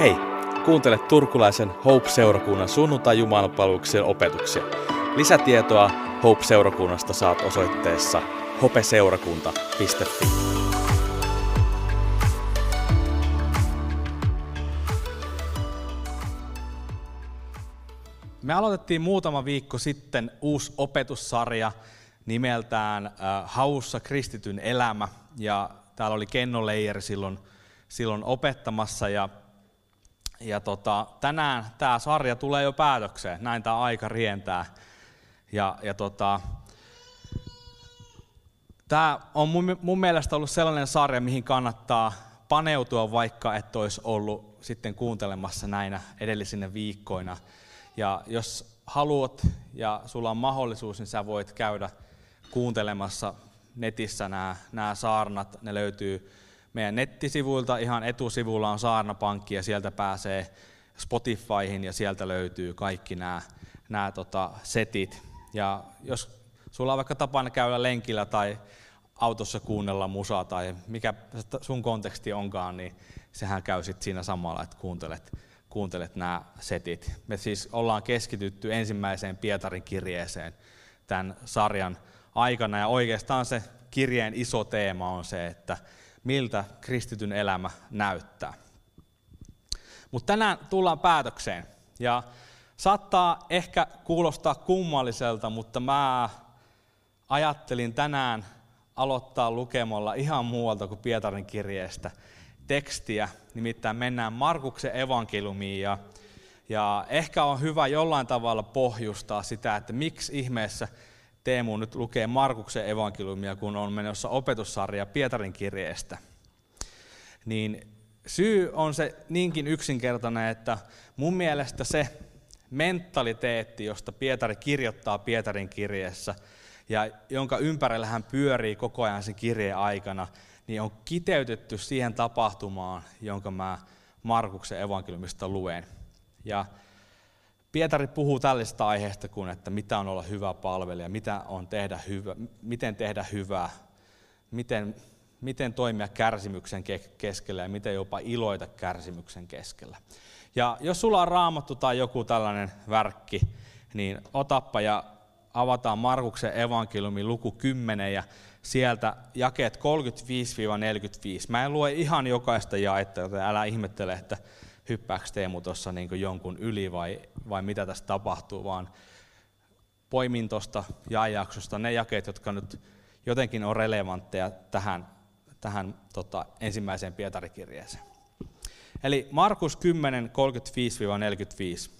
Hei, kuuntele turkulaisen Hope-seurakunnan sunnuntai opetuksia. Lisätietoa Hope-seurakunnasta saat osoitteessa hopeseurakunta.fi. Me aloitettiin muutama viikko sitten uusi opetussarja nimeltään äh, Haussa kristityn elämä. Ja täällä oli Kenno Leijer silloin, silloin opettamassa. Ja, ja tota, tänään tämä sarja tulee jo päätökseen. Näin tämä aika rientää. Ja, ja tota, tämä on mun, mun mielestä ollut sellainen sarja, mihin kannattaa paneutua, vaikka et olisi ollut sitten kuuntelemassa näinä edellisinä viikkoina. Ja jos haluat ja sulla on mahdollisuus, niin sä voit käydä kuuntelemassa netissä nämä, nämä saarnat. Ne löytyy meidän nettisivuilta, ihan etusivulla on saarnapankki ja sieltä pääsee Spotifyhin ja sieltä löytyy kaikki nämä, nämä tota, setit. Ja jos sulla on vaikka tapana käydä lenkillä tai autossa kuunnella musaa tai mikä sun konteksti onkaan, niin sehän käy sitten siinä samalla, että kuuntelet, kuuntelet nämä setit. Me siis ollaan keskitytty ensimmäiseen Pietarin kirjeeseen tämän sarjan aikana ja oikeastaan se kirjeen iso teema on se, että miltä kristityn elämä näyttää. Mutta tänään tullaan päätökseen ja saattaa ehkä kuulostaa kummalliselta, mutta mä ajattelin tänään aloittaa lukemalla ihan muualta kuin Pietarin kirjeestä tekstiä, nimittäin mennään Markuksen evankeliumiin ja, ja ehkä on hyvä jollain tavalla pohjustaa sitä, että miksi ihmeessä Teemu nyt lukee Markuksen evankeliumia, kun on menossa opetussarja Pietarin kirjeestä. Niin syy on se niinkin yksinkertainen, että mun mielestä se mentaliteetti, josta Pietari kirjoittaa Pietarin kirjeessä, ja jonka ympärillä hän pyörii koko ajan sen kirjeen aikana, niin on kiteytetty siihen tapahtumaan, jonka mä Markuksen evankeliumista luen. Ja Pietari puhuu tällaista aiheesta kuin, että mitä on olla hyvä palvelija, mitä on tehdä hyvä, miten tehdä hyvää, miten, miten toimia kärsimyksen keskellä ja miten jopa iloita kärsimyksen keskellä. Ja jos sulla on raamattu tai joku tällainen värkki, niin otappa ja avataan Markuksen evankeliumin luku 10 ja sieltä jakeet 35-45. Mä en lue ihan jokaista jaetta, joten älä ihmettele, että hyppääkö Teemu tuossa niin jonkun yli vai, vai mitä tässä tapahtuu, vaan poimin tuosta jaejaksosta ne jakeet, jotka nyt jotenkin on relevantteja tähän, tähän tota, ensimmäiseen Pietarikirjeeseen. Eli Markus 10, 35-45.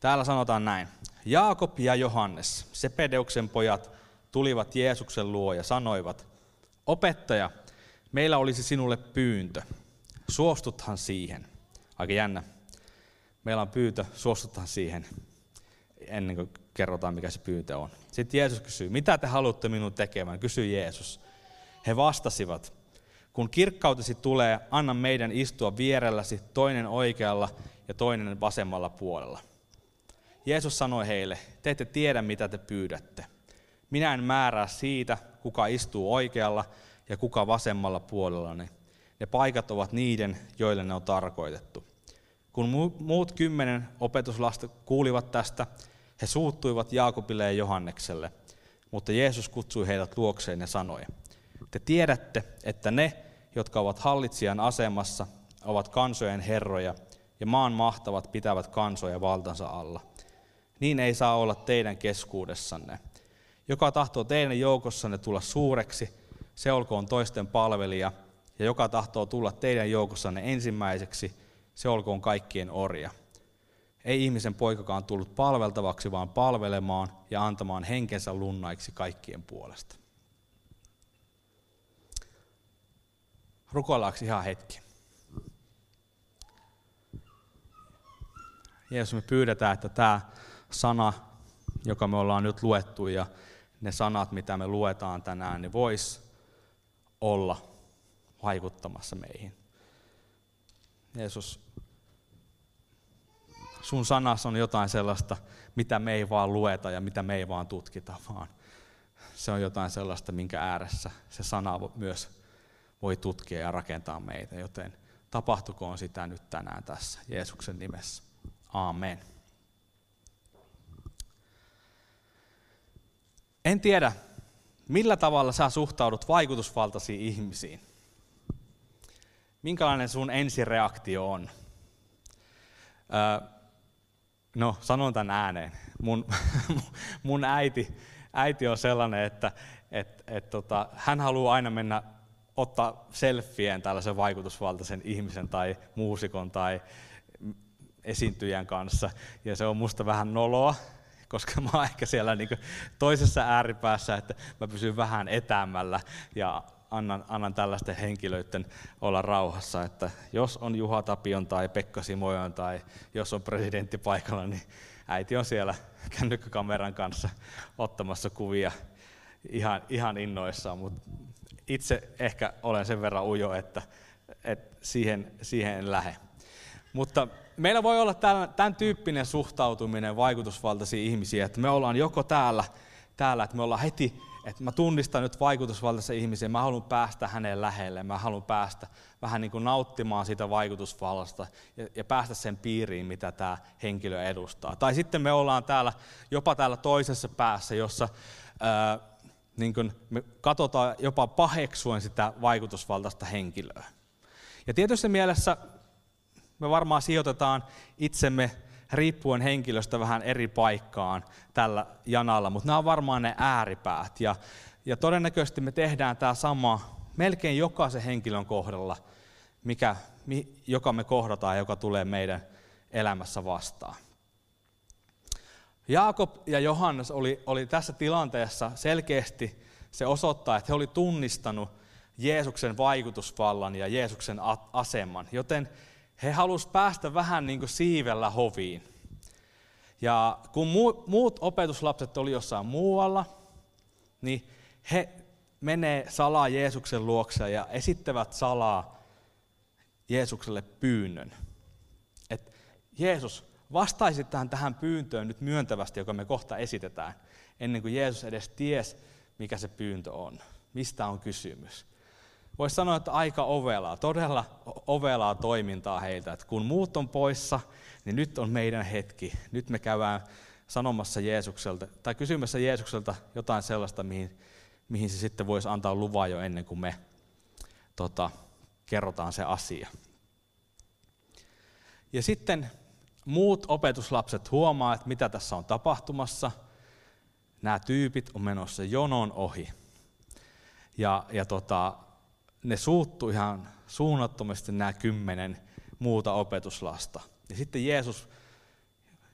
Täällä sanotaan näin. Jaakob ja Johannes, Sepedeuksen pojat, tulivat Jeesuksen luo ja sanoivat, opettaja, meillä olisi sinulle pyyntö. Suostuthan siihen. Aika jännä. Meillä on pyyntö, suostuthan siihen, ennen kuin kerrotaan, mikä se pyyntö on. Sitten Jeesus kysyy, mitä te haluatte minun tekemään? Kysyi Jeesus. He vastasivat, kun kirkkautesi tulee, anna meidän istua vierelläsi toinen oikealla ja toinen vasemmalla puolella. Jeesus sanoi heille, te ette tiedä mitä te pyydätte. Minä en määrää siitä, kuka istuu oikealla ja kuka vasemmalla puolellani. Ne paikat ovat niiden, joille ne on tarkoitettu. Kun muut kymmenen opetuslasta kuulivat tästä, he suuttuivat Jaakobille ja Johannekselle. Mutta Jeesus kutsui heidät luokseen ja sanoi, te tiedätte, että ne, jotka ovat hallitsijan asemassa, ovat kansojen herroja, ja maan mahtavat pitävät kansoja valtansa alla. Niin ei saa olla teidän keskuudessanne. Joka tahtoo teidän joukossanne tulla suureksi, se olkoon toisten palvelija, ja joka tahtoo tulla teidän joukossanne ensimmäiseksi, se olkoon kaikkien orja. Ei ihmisen poikakaan tullut palveltavaksi, vaan palvelemaan ja antamaan henkensä lunnaiksi kaikkien puolesta. Rukoillaanko ihan hetki? Jeesus, me pyydetään, että tämä sana, joka me ollaan nyt luettu ja ne sanat, mitä me luetaan tänään, niin vois olla vaikuttamassa meihin. Jeesus, sun sanas on jotain sellaista, mitä me ei vaan lueta ja mitä me ei vaan tutkita, vaan se on jotain sellaista, minkä ääressä se sana myös voi tutkia ja rakentaa meitä. Joten tapahtukoon sitä nyt tänään tässä Jeesuksen nimessä. Amen. En tiedä, millä tavalla sä suhtaudut vaikutusvaltaisiin ihmisiin. Minkälainen sun ensireaktio on? Öö, no, sanon tämän ääneen. Mun, mun äiti, äiti on sellainen, että et, et, tota, hän haluaa aina mennä ottaa selfien tällaisen vaikutusvaltaisen ihmisen tai muusikon tai esiintyjän kanssa. Ja se on musta vähän noloa, koska mä oon ehkä siellä niin toisessa ääripäässä, että mä pysyn vähän etäämällä ja annan, annan tällaisten henkilöiden olla rauhassa, että jos on Juha Tapion tai Pekka Simojon tai jos on presidentti paikalla, niin äiti on siellä kännykkäkameran kanssa ottamassa kuvia ihan, ihan innoissaan, mutta itse ehkä olen sen verran ujo, että, että siihen, siihen en lähde. Mutta meillä voi olla tämän tyyppinen suhtautuminen vaikutusvaltaisiin ihmisiä, että me ollaan joko täällä, täällä että me ollaan heti, että mä tunnistan nyt vaikutusvaltaisen ihmisen, mä haluan päästä hänen lähelle, mä haluan päästä vähän niin kuin nauttimaan siitä vaikutusvallasta ja, ja päästä sen piiriin, mitä tämä henkilö edustaa. Tai sitten me ollaan täällä, jopa täällä toisessa päässä, jossa ää, niin kuin me katsotaan jopa paheksuen sitä vaikutusvaltaista henkilöä. Ja tietyssä mielessä me varmaan sijoitetaan itsemme riippuen henkilöstä vähän eri paikkaan tällä janalla, mutta nämä on varmaan ne ääripäät. Ja, ja todennäköisesti me tehdään tämä sama melkein jokaisen henkilön kohdalla, mikä, joka me kohdataan joka tulee meidän elämässä vastaan. Jaakob ja Johannes oli, oli tässä tilanteessa selkeästi, se osoittaa, että he oli tunnistanut Jeesuksen vaikutusvallan ja Jeesuksen aseman, joten he halusivat päästä vähän niin kuin siivellä hoviin. Ja kun muut opetuslapset oli jossain muualla, niin he menee salaa Jeesuksen luokse ja esittävät salaa Jeesukselle pyynnön. Että Jeesus, vastaisi tähän pyyntöön nyt myöntävästi, joka me kohta esitetään, ennen kuin Jeesus edes ties, mikä se pyyntö on, mistä on kysymys. Voisi sanoa, että aika ovelaa, todella ovelaa toimintaa heiltä, että kun muut on poissa, niin nyt on meidän hetki. Nyt me käydään sanomassa Jeesukselta, tai kysymässä Jeesukselta jotain sellaista, mihin, mihin se sitten voisi antaa luvan jo ennen kuin me tota, kerrotaan se asia. Ja sitten muut opetuslapset huomaa, että mitä tässä on tapahtumassa. Nämä tyypit on menossa jonon ohi. Ja, ja tota, ne suuttu ihan suunnattomasti nämä kymmenen muuta opetuslasta. Ja sitten Jeesus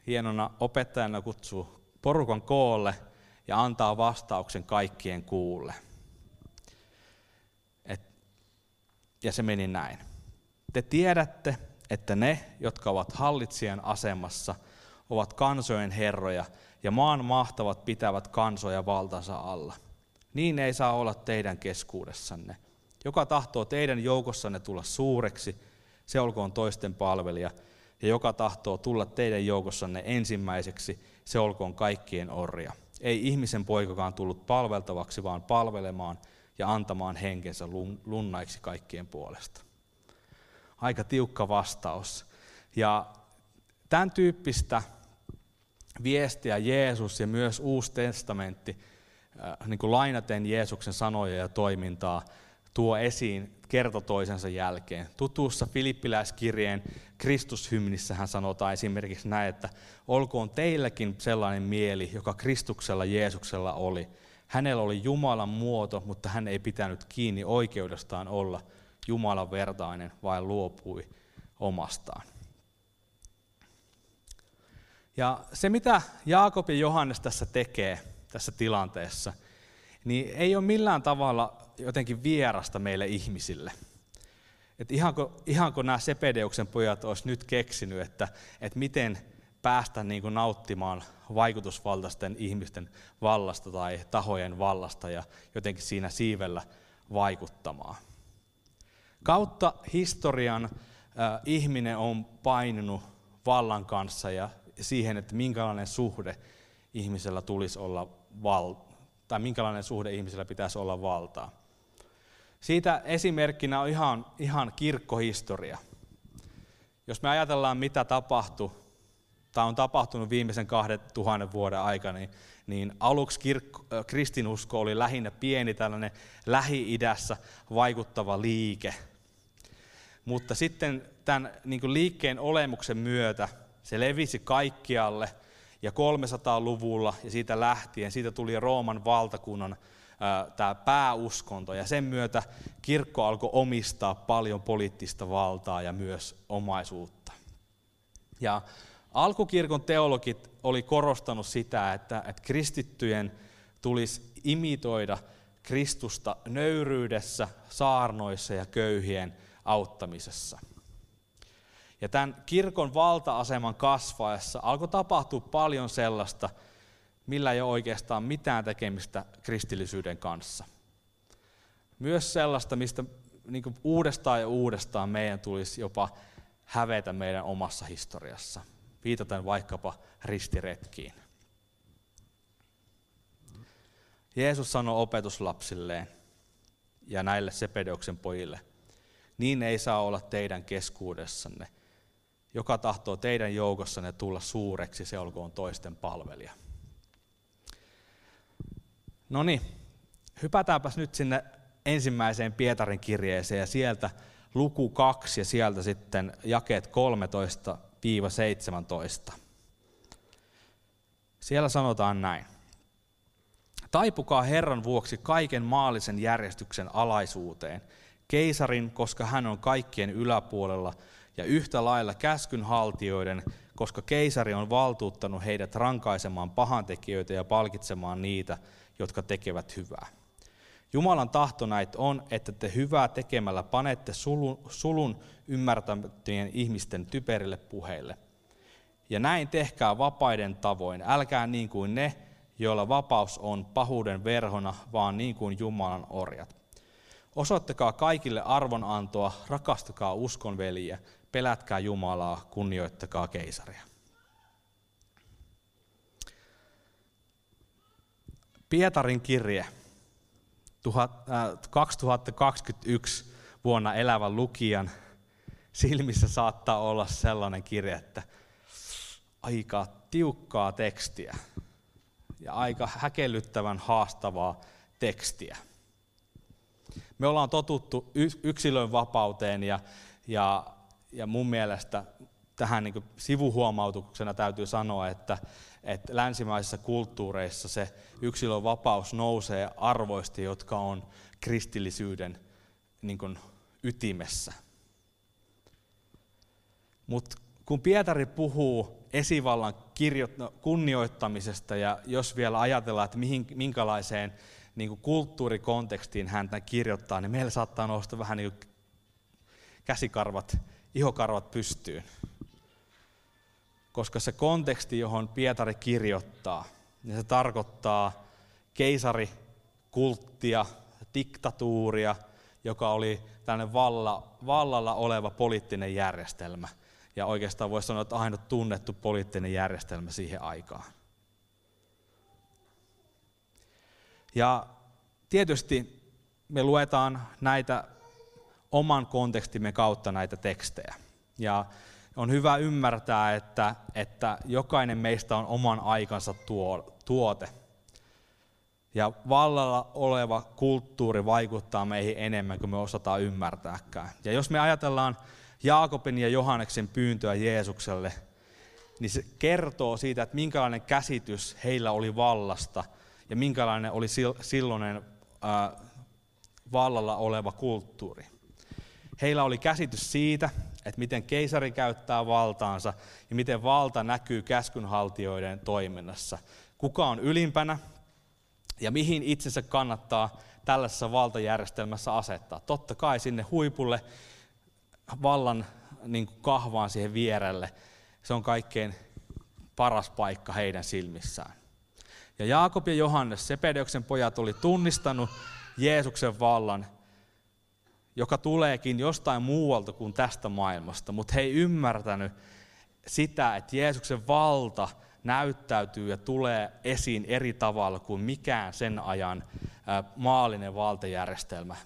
hienona opettajana kutsuu porukan koolle ja antaa vastauksen kaikkien kuulle. Et, ja se meni näin. Te tiedätte, että ne, jotka ovat hallitsijan asemassa, ovat kansojen herroja, ja maan mahtavat pitävät kansoja valtansa alla. Niin ei saa olla teidän keskuudessanne. Joka tahtoo teidän joukossanne tulla suureksi, se olkoon toisten palvelija, ja joka tahtoo tulla teidän joukossanne ensimmäiseksi, se olkoon kaikkien orja. Ei ihmisen poikakaan tullut palveltavaksi, vaan palvelemaan ja antamaan henkensä lunnaiksi kaikkien puolesta aika tiukka vastaus. Ja tämän tyyppistä viestiä Jeesus ja myös Uusi testamentti, äh, niin kuin lainaten Jeesuksen sanoja ja toimintaa, tuo esiin kerto toisensa jälkeen. Tutussa Filippiläiskirjeen Kristushymnissä hän sanotaan esimerkiksi näin, että olkoon teilläkin sellainen mieli, joka Kristuksella Jeesuksella oli. Hänellä oli Jumalan muoto, mutta hän ei pitänyt kiinni oikeudestaan olla – Jumalan vertainen, vai luopui omastaan. Ja se, mitä Jaakob ja Johannes tässä tekee tässä tilanteessa, niin ei ole millään tavalla jotenkin vierasta meille ihmisille. Et ihanko, ihanko nämä Sepedeuksen pojat olisi nyt keksinyt, että, että miten päästä niin kuin nauttimaan vaikutusvaltaisten ihmisten vallasta tai tahojen vallasta ja jotenkin siinä siivellä vaikuttamaan. Kautta historian äh, ihminen on painunut vallan kanssa ja siihen, että minkälainen suhde ihmisellä tulisi olla val- tai minkälainen suhde ihmisellä pitäisi olla valtaa. Siitä esimerkkinä on ihan, ihan kirkkohistoria. Jos me ajatellaan, mitä tapahtui, tai on tapahtunut viimeisen kahden tuhannen vuoden aikana, niin, niin aluksi kirkko, kristinusko oli lähinnä pieni tällainen Lähi-idässä vaikuttava liike. Mutta sitten tämän niin liikkeen olemuksen myötä se levisi kaikkialle – ja 300-luvulla ja siitä lähtien, siitä tuli Rooman valtakunnan tämä pääuskonto ja sen myötä kirkko alkoi omistaa paljon poliittista valtaa ja myös omaisuutta. Ja alkukirkon teologit oli korostanut sitä, että, että kristittyjen tulisi imitoida Kristusta nöyryydessä, saarnoissa ja köyhien auttamisessa. Ja tämän kirkon valta-aseman kasvaessa alkoi tapahtua paljon sellaista, millä ei ole oikeastaan mitään tekemistä kristillisyyden kanssa. Myös sellaista, mistä niin uudestaan ja uudestaan meidän tulisi jopa hävetä meidän omassa historiassa. Viitaten vaikkapa ristiretkiin. Jeesus sanoi opetuslapsilleen ja näille Sepedeuksen pojille, niin ei saa olla teidän keskuudessanne, joka tahtoo teidän joukossanne tulla suureksi, se olkoon toisten palvelija. No niin, hypätäänpäs nyt sinne ensimmäiseen Pietarin kirjeeseen ja sieltä luku 2 ja sieltä sitten jakeet 13-17. Siellä sanotaan näin. Taipukaa Herran vuoksi kaiken maallisen järjestyksen alaisuuteen, keisarin, koska hän on kaikkien yläpuolella, ja yhtä lailla käskynhaltijoiden, koska keisari on valtuuttanut heidät rankaisemaan pahantekijöitä ja palkitsemaan niitä, jotka tekevät hyvää. Jumalan tahto näitä on, että te hyvää tekemällä panette sulun, sulun ymmärtämättömien ihmisten typerille puheille. Ja näin tehkää vapaiden tavoin, älkää niin kuin ne, joilla vapaus on pahuuden verhona, vaan niin kuin Jumalan orjat. Osoittakaa kaikille arvonantoa, rakastakaa uskonveliä, pelätkää Jumalaa, kunnioittakaa keisaria. Pietarin kirje 2021 äh, vuonna elävän lukijan silmissä saattaa olla sellainen kirje, että aika tiukkaa tekstiä ja aika häkellyttävän haastavaa tekstiä. Me ollaan totuttu yksilön vapauteen ja, ja ja mun mielestä tähän niin sivuhuomautuksena täytyy sanoa, että, että länsimaisissa kulttuureissa se yksilön vapaus nousee arvoista, jotka on kristillisyyden niin kuin, ytimessä. Mutta kun Pietari puhuu esivallan kirjo- kunnioittamisesta ja jos vielä ajatellaan, että mihin, minkälaiseen niin kuin kulttuurikontekstiin hän kirjoittaa, niin meillä saattaa nousta vähän niin kuin käsikarvat ihokarvat pystyyn. Koska se konteksti, johon Pietari kirjoittaa, niin se tarkoittaa keisarikulttia, diktatuuria, joka oli tällainen valla, vallalla oleva poliittinen järjestelmä. Ja oikeastaan voisi sanoa, että ainut tunnettu poliittinen järjestelmä siihen aikaan. Ja tietysti me luetaan näitä oman kontekstimme kautta näitä tekstejä. Ja on hyvä ymmärtää, että, että jokainen meistä on oman aikansa tuo, tuote. Ja vallalla oleva kulttuuri vaikuttaa meihin enemmän kuin me osataan ymmärtääkään. Ja jos me ajatellaan Jaakobin ja Johanneksen pyyntöä Jeesukselle, niin se kertoo siitä, että minkälainen käsitys heillä oli vallasta ja minkälainen oli silloinen äh, vallalla oleva kulttuuri. Heillä oli käsitys siitä, että miten keisari käyttää valtaansa ja miten valta näkyy käskynhaltijoiden toiminnassa. Kuka on ylimpänä ja mihin itsensä kannattaa tällaisessa valtajärjestelmässä asettaa. Totta kai sinne huipulle vallan niin kuin kahvaan siihen vierelle. Se on kaikkein paras paikka heidän silmissään. Ja Jaakob ja Johannes, Sepedeuksen pojat, oli tunnistanut Jeesuksen vallan joka tuleekin jostain muualta kuin tästä maailmasta, mutta he ei ymmärtänyt sitä, että Jeesuksen valta näyttäytyy ja tulee esiin eri tavalla kuin mikään sen ajan maallinen valtajärjestelmä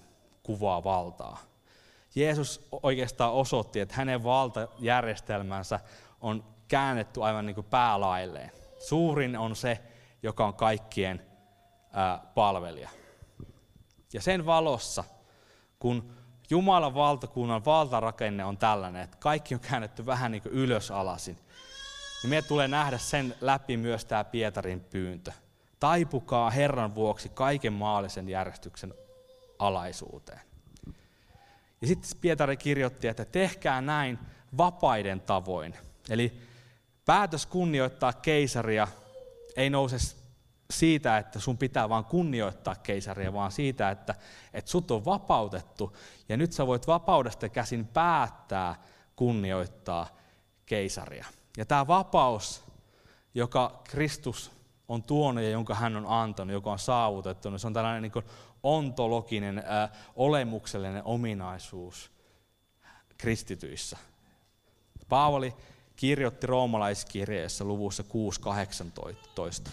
kuvaa valtaa. Jeesus oikeastaan osoitti, että hänen valtajärjestelmänsä on käännetty aivan niin kuin päälailleen. Suurin on se, joka on kaikkien palvelija. Ja sen valossa, kun Jumalan valtakunnan valtarakenne on tällainen, että kaikki on käännetty vähän niin kuin ylösalasin, niin meidän tulee nähdä sen läpi myös tämä Pietarin pyyntö. Taipukaa Herran vuoksi kaiken maallisen järjestyksen alaisuuteen. Ja sitten Pietari kirjoitti, että tehkää näin vapaiden tavoin. Eli päätös kunnioittaa keisaria ei nouse siitä, että sun pitää vaan kunnioittaa keisaria, vaan siitä, että, että sut on vapautettu ja nyt sä voit vapaudesta käsin päättää kunnioittaa keisaria. Ja tämä vapaus, joka Kristus on tuonut ja jonka hän on antanut, joka on saavutettu, niin se on tällainen niin ontologinen, ää, olemuksellinen ominaisuus kristityissä. Paavali kirjoitti roomalaiskirjeessä luvussa 6.18.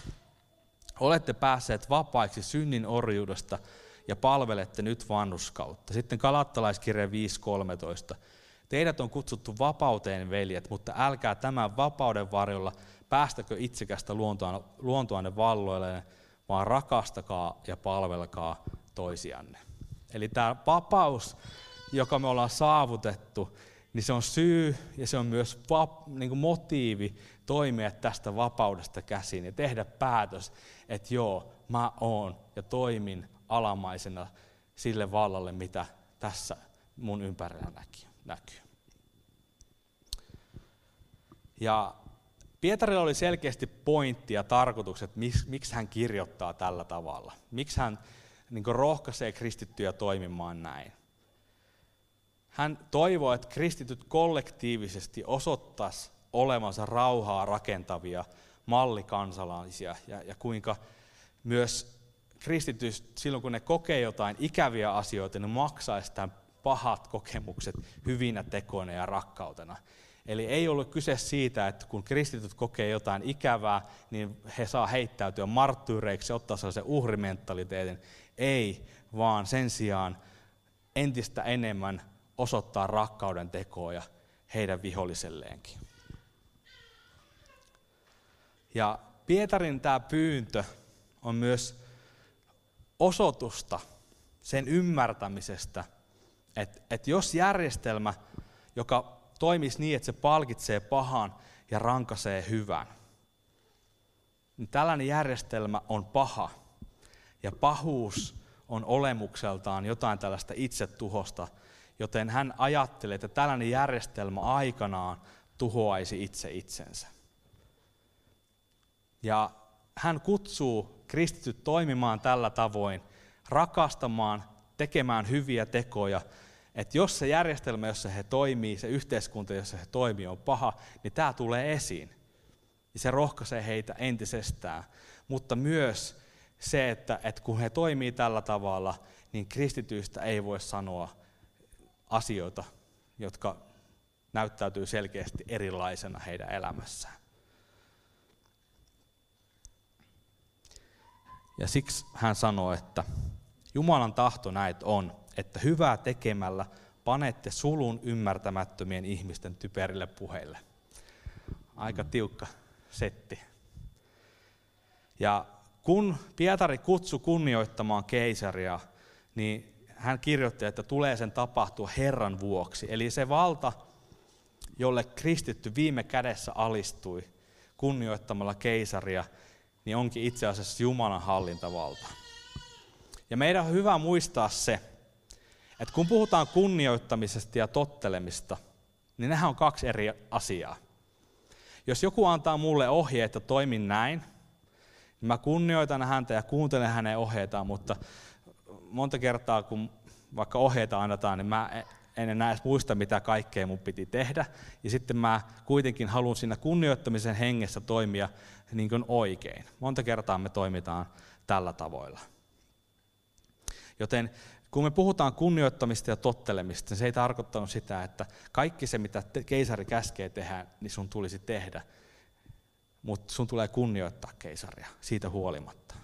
Olette päässeet vapaiksi synnin orjuudesta ja palvelette nyt vannuskautta. Sitten kalattalaiskirja 5.13. Teidät on kutsuttu vapauteen, veljet, mutta älkää tämän vapauden varjolla päästäkö itsekästä luontoanne valloille, vaan rakastakaa ja palvelkaa toisianne. Eli tämä vapaus, joka me ollaan saavutettu, niin se on syy ja se on myös vap, niin kuin motiivi toimia tästä vapaudesta käsin ja tehdä päätös, että joo, mä oon ja toimin alamaisena sille vallalle, mitä tässä mun ympärillä näkyy. Ja Pietarilla oli selkeästi pointti ja tarkoitukset, miksi hän kirjoittaa tällä tavalla. Miksi hän niin rohkaisee kristittyjä toimimaan näin. Hän toivoo, että kristityt kollektiivisesti osoittaisi olevansa rauhaa rakentavia mallikansalaisia ja, ja kuinka myös kristityt silloin kun ne kokee jotain ikäviä asioita, ne maksaisi tämän pahat kokemukset hyvinä tekoina ja rakkautena. Eli ei ollut kyse siitä, että kun kristityt kokee jotain ikävää, niin he saa heittäytyä marttyyreiksi, ottaa sellaisen uhrimentaliteetin. Ei, vaan sen sijaan entistä enemmän osoittaa rakkauden tekoja heidän viholliselleenkin. Ja Pietarin tämä pyyntö on myös osoitusta sen ymmärtämisestä, että, että jos järjestelmä, joka toimisi niin, että se palkitsee pahan ja rankasee hyvän, niin tällainen järjestelmä on paha. Ja pahuus on olemukseltaan jotain tällaista itsetuhosta, joten hän ajattelee, että tällainen järjestelmä aikanaan tuhoaisi itse itsensä. Ja hän kutsuu kristityt toimimaan tällä tavoin, rakastamaan, tekemään hyviä tekoja, että jos se järjestelmä, jossa he toimii, se yhteiskunta, jossa he toimii, on paha, niin tämä tulee esiin. Ja se rohkaisee heitä entisestään. Mutta myös se, että, että kun he toimii tällä tavalla, niin kristityistä ei voi sanoa asioita, jotka näyttäytyy selkeästi erilaisena heidän elämässään. Ja siksi hän sanoi, että Jumalan tahto näet on, että hyvää tekemällä panette sulun ymmärtämättömien ihmisten typerille puheille. Aika tiukka setti. Ja kun Pietari kutsu kunnioittamaan keisaria, niin hän kirjoitti, että tulee sen tapahtua Herran vuoksi. Eli se valta, jolle kristitty viime kädessä alistui kunnioittamalla keisaria, niin onkin itse asiassa Jumalan hallintavalta. Ja meidän on hyvä muistaa se, että kun puhutaan kunnioittamisesta ja tottelemista, niin nehän on kaksi eri asiaa. Jos joku antaa mulle ohje, että toimin näin, niin mä kunnioitan häntä ja kuuntelen hänen ohjeitaan, mutta monta kertaa kun vaikka ohjeita annetaan, niin mä en enää edes muista, mitä kaikkea mun piti tehdä. Ja sitten mä kuitenkin haluan siinä kunnioittamisen hengessä toimia niin kuin oikein. Monta kertaa me toimitaan tällä tavoilla. Joten kun me puhutaan kunnioittamista ja tottelemista, niin se ei tarkoittanut sitä, että kaikki se, mitä keisari käskee tehdä, niin sun tulisi tehdä. Mutta sun tulee kunnioittaa keisaria siitä huolimatta.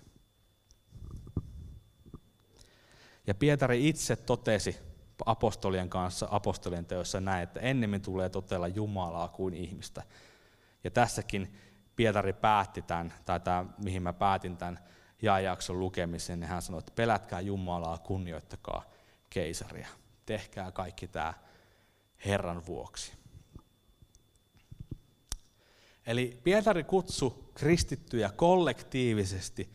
Ja Pietari itse totesi apostolien kanssa apostolien teossa näin, että ennemmin tulee totella Jumalaa kuin ihmistä. Ja tässäkin Pietari päätti tämän, tai tämä, mihin mä päätin tämän jaajakson lukemisen, niin hän sanoi, että pelätkää Jumalaa, kunnioittakaa keisaria. Tehkää kaikki tämä Herran vuoksi. Eli Pietari kutsu kristittyjä kollektiivisesti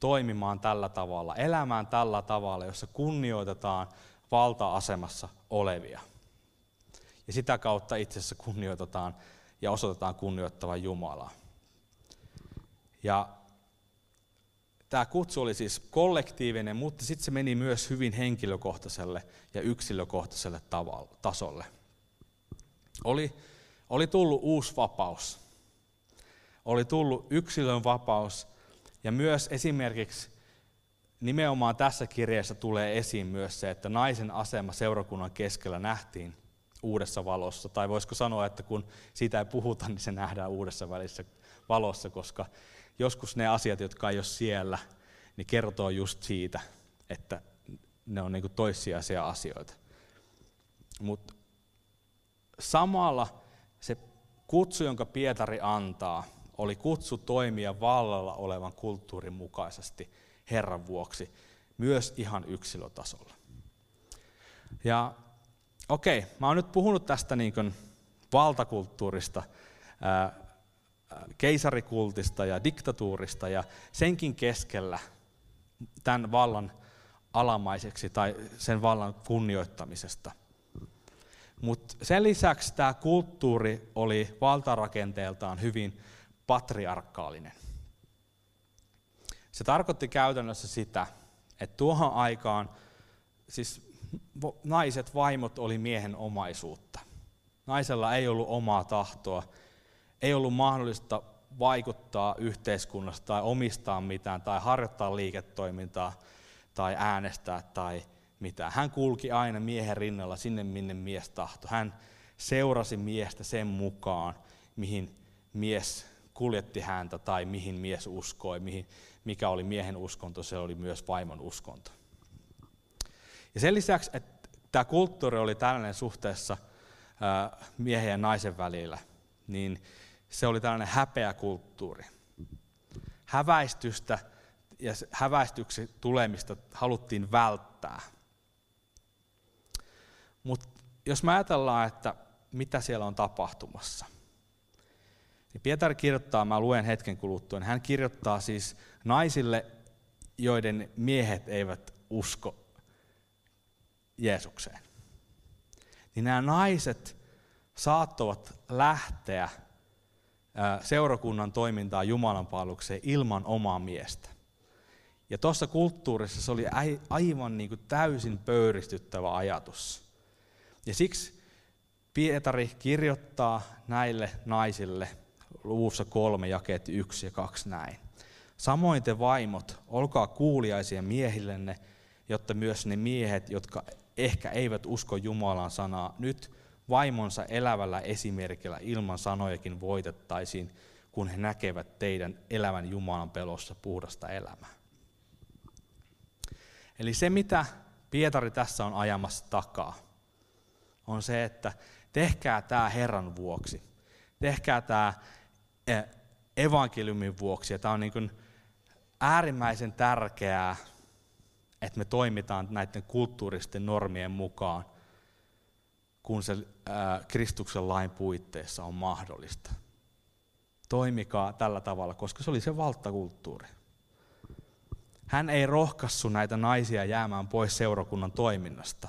toimimaan tällä tavalla, elämään tällä tavalla, jossa kunnioitetaan valta-asemassa olevia. Ja sitä kautta itse asiassa kunnioitetaan ja osoitetaan kunnioittavan Jumalaa. Ja tämä kutsu oli siis kollektiivinen, mutta sitten se meni myös hyvin henkilökohtaiselle ja yksilökohtaiselle tasolle. Oli, oli tullut uusi vapaus. Oli tullut yksilön vapaus ja myös esimerkiksi nimenomaan tässä kirjeessä tulee esiin myös se, että naisen asema seurakunnan keskellä nähtiin uudessa valossa. Tai voisiko sanoa, että kun siitä ei puhuta, niin se nähdään uudessa välissä valossa, koska joskus ne asiat, jotka ei ole siellä, niin kertoo just siitä, että ne on niin toissijaisia asioita. Mutta samalla se kutsu, jonka Pietari antaa, oli kutsu toimia vallalla olevan kulttuurin mukaisesti Herran vuoksi, myös ihan yksilötasolla. Ja okei, okay, mä oon nyt puhunut tästä niin kuin valtakulttuurista, keisarikultista ja diktatuurista ja senkin keskellä tämän vallan alamaiseksi tai sen vallan kunnioittamisesta. Mutta sen lisäksi tämä kulttuuri oli valtarakenteeltaan hyvin patriarkaalinen. Se tarkoitti käytännössä sitä, että tuohon aikaan siis naiset, vaimot oli miehen omaisuutta. Naisella ei ollut omaa tahtoa, ei ollut mahdollista vaikuttaa yhteiskunnassa tai omistaa mitään tai harjoittaa liiketoimintaa tai äänestää tai mitään. Hän kulki aina miehen rinnalla sinne, minne mies tahto. Hän seurasi miestä sen mukaan, mihin mies kuljetti häntä tai mihin mies uskoi, mihin, mikä oli miehen uskonto, se oli myös vaimon uskonto. Ja sen lisäksi, että tämä kulttuuri oli tällainen suhteessa miehen ja naisen välillä, niin se oli tällainen häpeäkulttuuri. Häväistystä ja häväistyksi tulemista haluttiin välttää. Mutta jos me ajatellaan, että mitä siellä on tapahtumassa, niin Pietari kirjoittaa, mä luen hetken kuluttua, niin hän kirjoittaa siis naisille, joiden miehet eivät usko Jeesukseen. Niin nämä naiset saattavat lähteä seurakunnan toimintaa Jumalan palvelukseen ilman omaa miestä. Ja tuossa kulttuurissa se oli aivan niin kuin täysin pöyristyttävä ajatus. Ja siksi Pietari kirjoittaa näille naisille luvussa kolme jakeet yksi ja kaksi näin. Samoin te vaimot, olkaa kuuliaisia miehillenne, jotta myös ne miehet, jotka ehkä eivät usko Jumalan sanaa, nyt vaimonsa elävällä esimerkillä ilman sanojakin voitettaisiin, kun he näkevät teidän elävän Jumalan pelossa puhdasta elämää. Eli se, mitä Pietari tässä on ajamassa takaa, on se, että tehkää tämä Herran vuoksi. Tehkää tämä evankeliumin vuoksi. Ja tämä on niin äärimmäisen tärkeää, että me toimitaan näiden kulttuuristen normien mukaan – kun se Kristuksen lain puitteissa on mahdollista. Toimikaa tällä tavalla, koska se oli se valtakulttuuri. Hän ei rohkassu näitä naisia jäämään pois seurakunnan toiminnasta.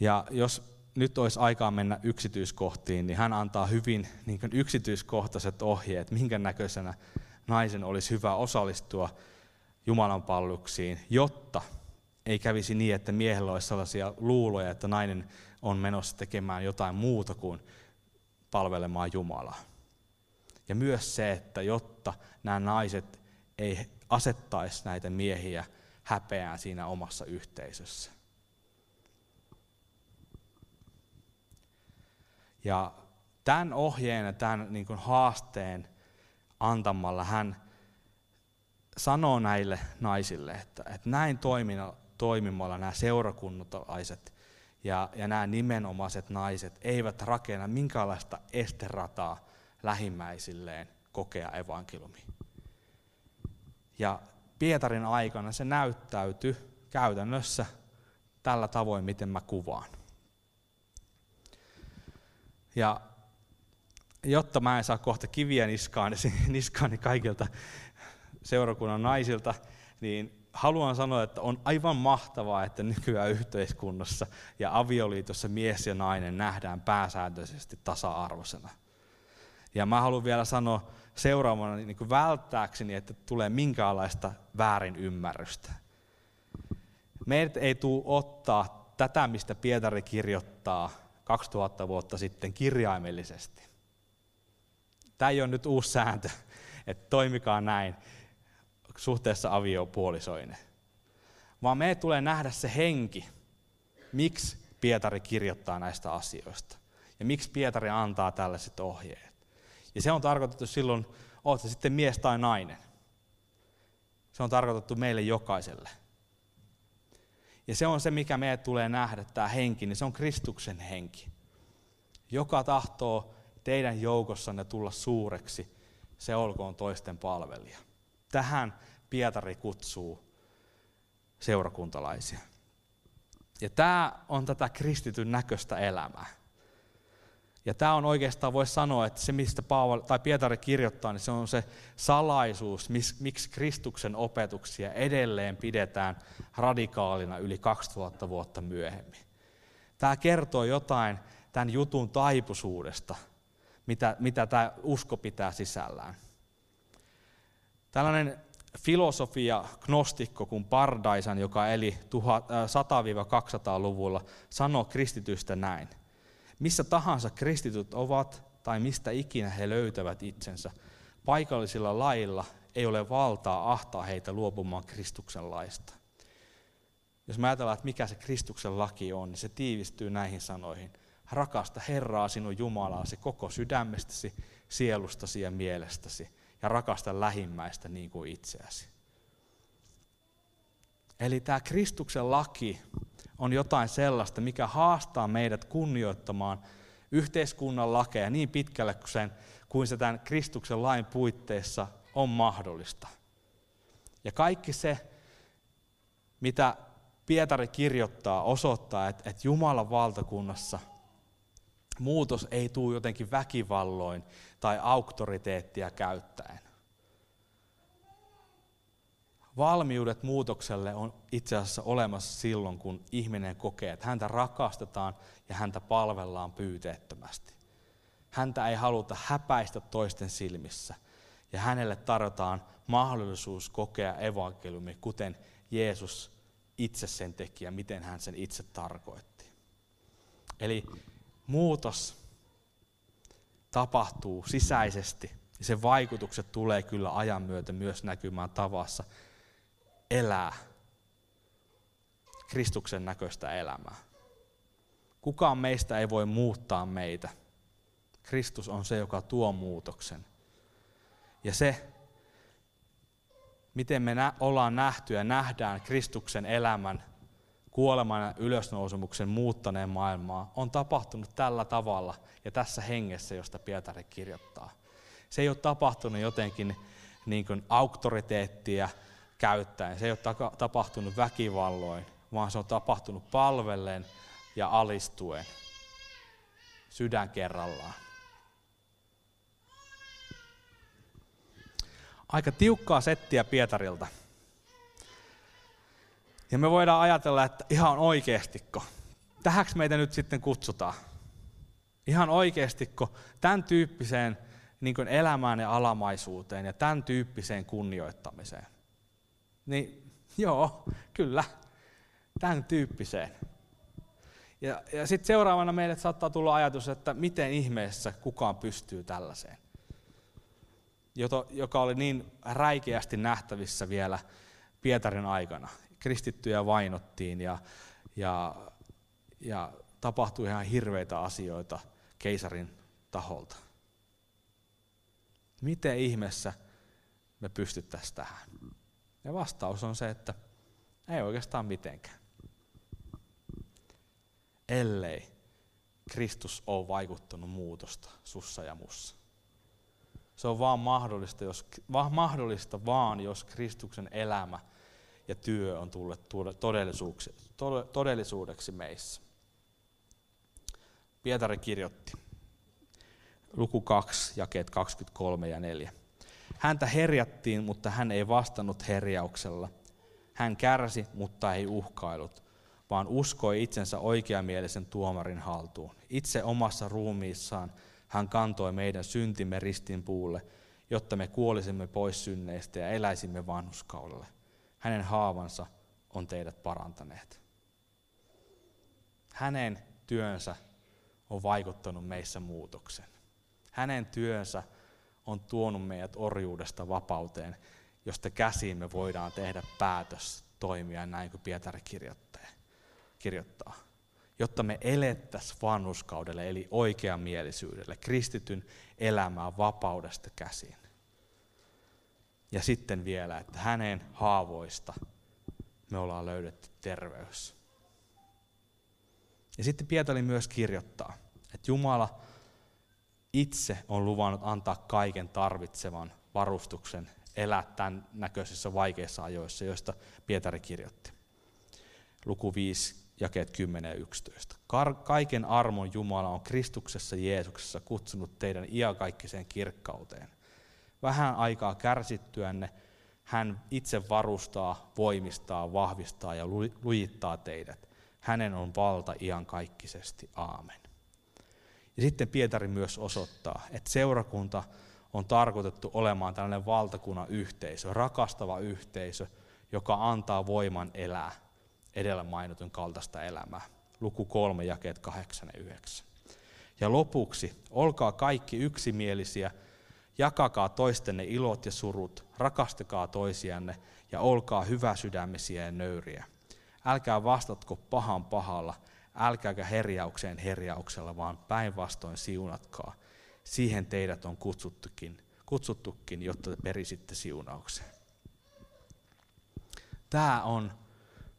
Ja jos nyt olisi aikaa mennä yksityiskohtiin, niin hän antaa hyvin niin yksityiskohtaiset ohjeet, minkä näköisenä naisen olisi hyvä osallistua Jumalan palveluksiin, jotta ei kävisi niin, että miehellä olisi sellaisia luuloja, että nainen on menossa tekemään jotain muuta kuin palvelemaan Jumalaa. Ja myös se, että jotta nämä naiset ei asettaisi näitä miehiä häpeään siinä omassa yhteisössä. Ja tämän ohjeen ja tämän niin haasteen antamalla hän sanoo näille naisille, että, että näin toimimalla nämä seurakunnalaiset ja, ja nämä nimenomaiset naiset eivät rakenna minkäänlaista esterataa lähimmäisilleen kokea evankeliumi. Ja Pietarin aikana se näyttäytyi käytännössä tällä tavoin, miten mä kuvaan. Ja jotta mä en saa kohta kiviä niskaani, niskaani kaikilta seurakunnan naisilta, niin haluan sanoa, että on aivan mahtavaa, että nykyään yhteiskunnassa ja avioliitossa mies ja nainen nähdään pääsääntöisesti tasa-arvoisena. Ja mä haluan vielä sanoa seuraavana niin kuin välttääkseni, että tulee minkäänlaista väärin ymmärrystä. Meidät ei tule ottaa tätä, mistä Pietari kirjoittaa 2000 vuotta sitten kirjaimellisesti. Tämä ei ole nyt uusi sääntö, että toimikaa näin suhteessa aviopuolisoinen. Vaan me tulee nähdä se henki, miksi Pietari kirjoittaa näistä asioista. Ja miksi Pietari antaa tällaiset ohjeet. Ja se on tarkoitettu silloin, oot sitten mies tai nainen. Se on tarkoitettu meille jokaiselle. Ja se on se, mikä meidän tulee nähdä, tämä henki, niin se on Kristuksen henki. Joka tahtoo teidän joukossanne tulla suureksi, se olkoon toisten palvelija. Tähän Pietari kutsuu seurakuntalaisia. Ja tämä on tätä kristityn näköistä elämää. Ja tämä on oikeastaan, voisi sanoa, että se mistä Paavali, tai Pietari kirjoittaa, niin se on se salaisuus, miksi Kristuksen opetuksia edelleen pidetään radikaalina yli 2000 vuotta myöhemmin. Tämä kertoo jotain tämän jutun taipuisuudesta, mitä, mitä tämä usko pitää sisällään. Tällainen filosofia gnostikko kuin Pardaisan, joka eli 100-200-luvulla, äh, sanoo kristitystä näin. Missä tahansa kristityt ovat tai mistä ikinä he löytävät itsensä, paikallisilla lailla ei ole valtaa ahtaa heitä luopumaan Kristuksen laista. Jos mä ajatellaan, että mikä se Kristuksen laki on, niin se tiivistyy näihin sanoihin. Rakasta Herraa sinun Jumalaasi koko sydämestäsi, sielustasi ja mielestäsi ja rakasta lähimmäistä niin kuin itseäsi. Eli tämä Kristuksen laki on jotain sellaista, mikä haastaa meidät kunnioittamaan yhteiskunnan lakeja niin pitkälle kuin, sen, kuin se tämän Kristuksen lain puitteissa on mahdollista. Ja kaikki se, mitä Pietari kirjoittaa, osoittaa, että, että Jumalan valtakunnassa muutos ei tule jotenkin väkivalloin tai auktoriteettia käyttäen. Valmiudet muutokselle on itse asiassa olemassa silloin, kun ihminen kokee, että häntä rakastetaan ja häntä palvellaan pyyteettömästi. Häntä ei haluta häpäistä toisten silmissä ja hänelle tarjotaan mahdollisuus kokea evankeliumi, kuten Jeesus itse sen teki ja miten hän sen itse tarkoitti. Eli muutos tapahtuu sisäisesti ja sen vaikutukset tulee kyllä ajan myötä myös näkymään tavassa elää Kristuksen näköistä elämää. Kukaan meistä ei voi muuttaa meitä. Kristus on se, joka tuo muutoksen. Ja se, miten me ollaan nähty ja nähdään Kristuksen elämän kuoleman ja ylösnousemuksen muuttaneen maailmaa on tapahtunut tällä tavalla ja tässä hengessä, josta Pietari kirjoittaa. Se ei ole tapahtunut jotenkin niin kuin auktoriteettia käyttäen, se ei ole tapahtunut väkivalloin, vaan se on tapahtunut palvellen ja alistuen sydän kerrallaan. Aika tiukkaa settiä Pietarilta. Ja me voidaan ajatella, että ihan oikeastiko, tähäksi meitä nyt sitten kutsutaan. Ihan oikeastiko tämän tyyppiseen niin elämään ja alamaisuuteen ja tämän tyyppiseen kunnioittamiseen. Niin joo, kyllä, tämän tyyppiseen. Ja, ja sitten seuraavana meille saattaa tulla ajatus, että miten ihmeessä kukaan pystyy tällaiseen. joka oli niin räikeästi nähtävissä vielä Pietarin aikana kristittyjä vainottiin ja, ja, ja tapahtui ihan hirveitä asioita keisarin taholta. Miten ihmeessä me pystyttäisiin tähän? Ja vastaus on se, että ei oikeastaan mitenkään. Ellei Kristus ole vaikuttanut muutosta sussa ja mussa. Se on vaan mahdollista, jos, va, mahdollista vaan, jos Kristuksen elämä ja työ on tullut todellisuudeksi meissä. Pietari kirjoitti, luku 2, jakeet 23 ja 4. Häntä herjattiin, mutta hän ei vastannut herjauksella. Hän kärsi, mutta ei uhkailut, vaan uskoi itsensä oikeamielisen tuomarin haltuun. Itse omassa ruumiissaan hän kantoi meidän syntimme ristin puulle, jotta me kuolisimme pois synneistä ja eläisimme vanhuskaudelle. Hänen haavansa on teidät parantaneet. Hänen työnsä on vaikuttanut meissä muutoksen. Hänen työnsä on tuonut meidät orjuudesta vapauteen, josta käsiin me voidaan tehdä päätös toimia näin kuin Pietari kirjoittaa. Jotta me elettäisiin vanhuskaudelle, eli oikeamielisyydelle, kristityn elämää vapaudesta käsin. Ja sitten vielä, että hänen haavoista me ollaan löydetty terveys. Ja sitten Pietari myös kirjoittaa, että Jumala itse on luvannut antaa kaiken tarvitsevan varustuksen elää tämän näköisissä vaikeissa ajoissa, joista Pietari kirjoitti. Luku 5, jakeet 10 ja 11. Kaiken armon Jumala on Kristuksessa Jeesuksessa kutsunut teidän iankaikkiseen kirkkauteen. Vähän aikaa kärsittyänne hän itse varustaa, voimistaa, vahvistaa ja lujittaa teidät. Hänen on valta iankaikkisesti. Aamen. Ja sitten Pietari myös osoittaa, että seurakunta on tarkoitettu olemaan tällainen valtakunnan yhteisö, rakastava yhteisö, joka antaa voiman elää edellä mainitun kaltaista elämää. Luku 3, jakeet 8 ja 9. Ja lopuksi, olkaa kaikki yksimielisiä, jakakaa toistenne ilot ja surut, rakastakaa toisianne ja olkaa hyvä sydämisiä ja nöyriä. Älkää vastatko pahan pahalla, älkääkä herjaukseen herjauksella, vaan päinvastoin siunatkaa. Siihen teidät on kutsuttukin, kutsuttukin, jotta te perisitte siunauksen. Tämä on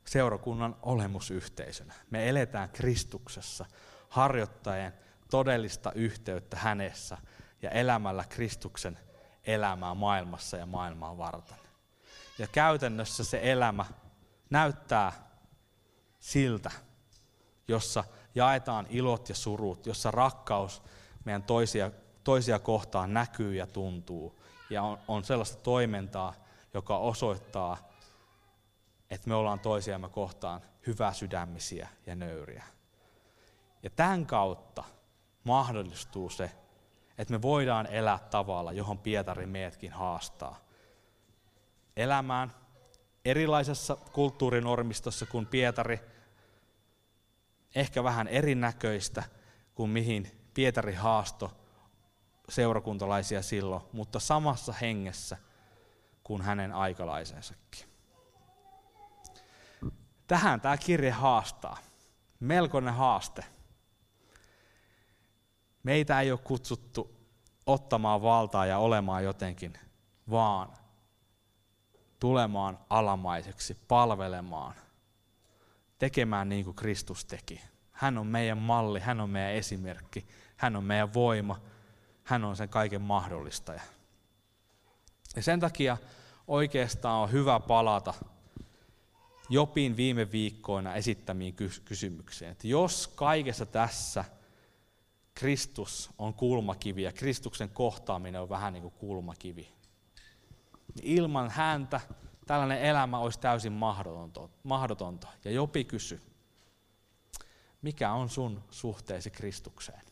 seurakunnan olemusyhteisönä. Me eletään Kristuksessa, harjoittaen todellista yhteyttä hänessä ja elämällä Kristuksen elämää maailmassa ja maailmaa varten. Ja käytännössä se elämä näyttää siltä, jossa jaetaan ilot ja surut, jossa rakkaus meidän toisia, toisia kohtaan näkyy ja tuntuu. Ja on, on sellaista toimintaa, joka osoittaa, että me ollaan toisiamme kohtaan hyvä sydämisiä ja nöyriä. Ja tämän kautta mahdollistuu se, että me voidaan elää tavalla, johon Pietari meidätkin haastaa. Elämään erilaisessa kulttuurinormistossa kuin Pietari – ehkä vähän erinäköistä kuin mihin Pietari haasto seurakuntalaisia silloin, mutta samassa hengessä kuin hänen aikalaisensakin. Tähän tämä kirje haastaa. Melkoinen haaste. Meitä ei ole kutsuttu ottamaan valtaa ja olemaan jotenkin, vaan tulemaan alamaiseksi, palvelemaan – tekemään niin kuin Kristus teki. Hän on meidän malli, hän on meidän esimerkki, hän on meidän voima, hän on sen kaiken mahdollistaja. Ja sen takia oikeastaan on hyvä palata Jopin viime viikkoina esittämiin kysymyksiin. Että jos kaikessa tässä Kristus on kulmakivi ja Kristuksen kohtaaminen on vähän niin kuin kulmakivi, niin ilman häntä tällainen elämä olisi täysin mahdotonta. Ja Jopi kysyi, mikä on sun suhteesi Kristukseen?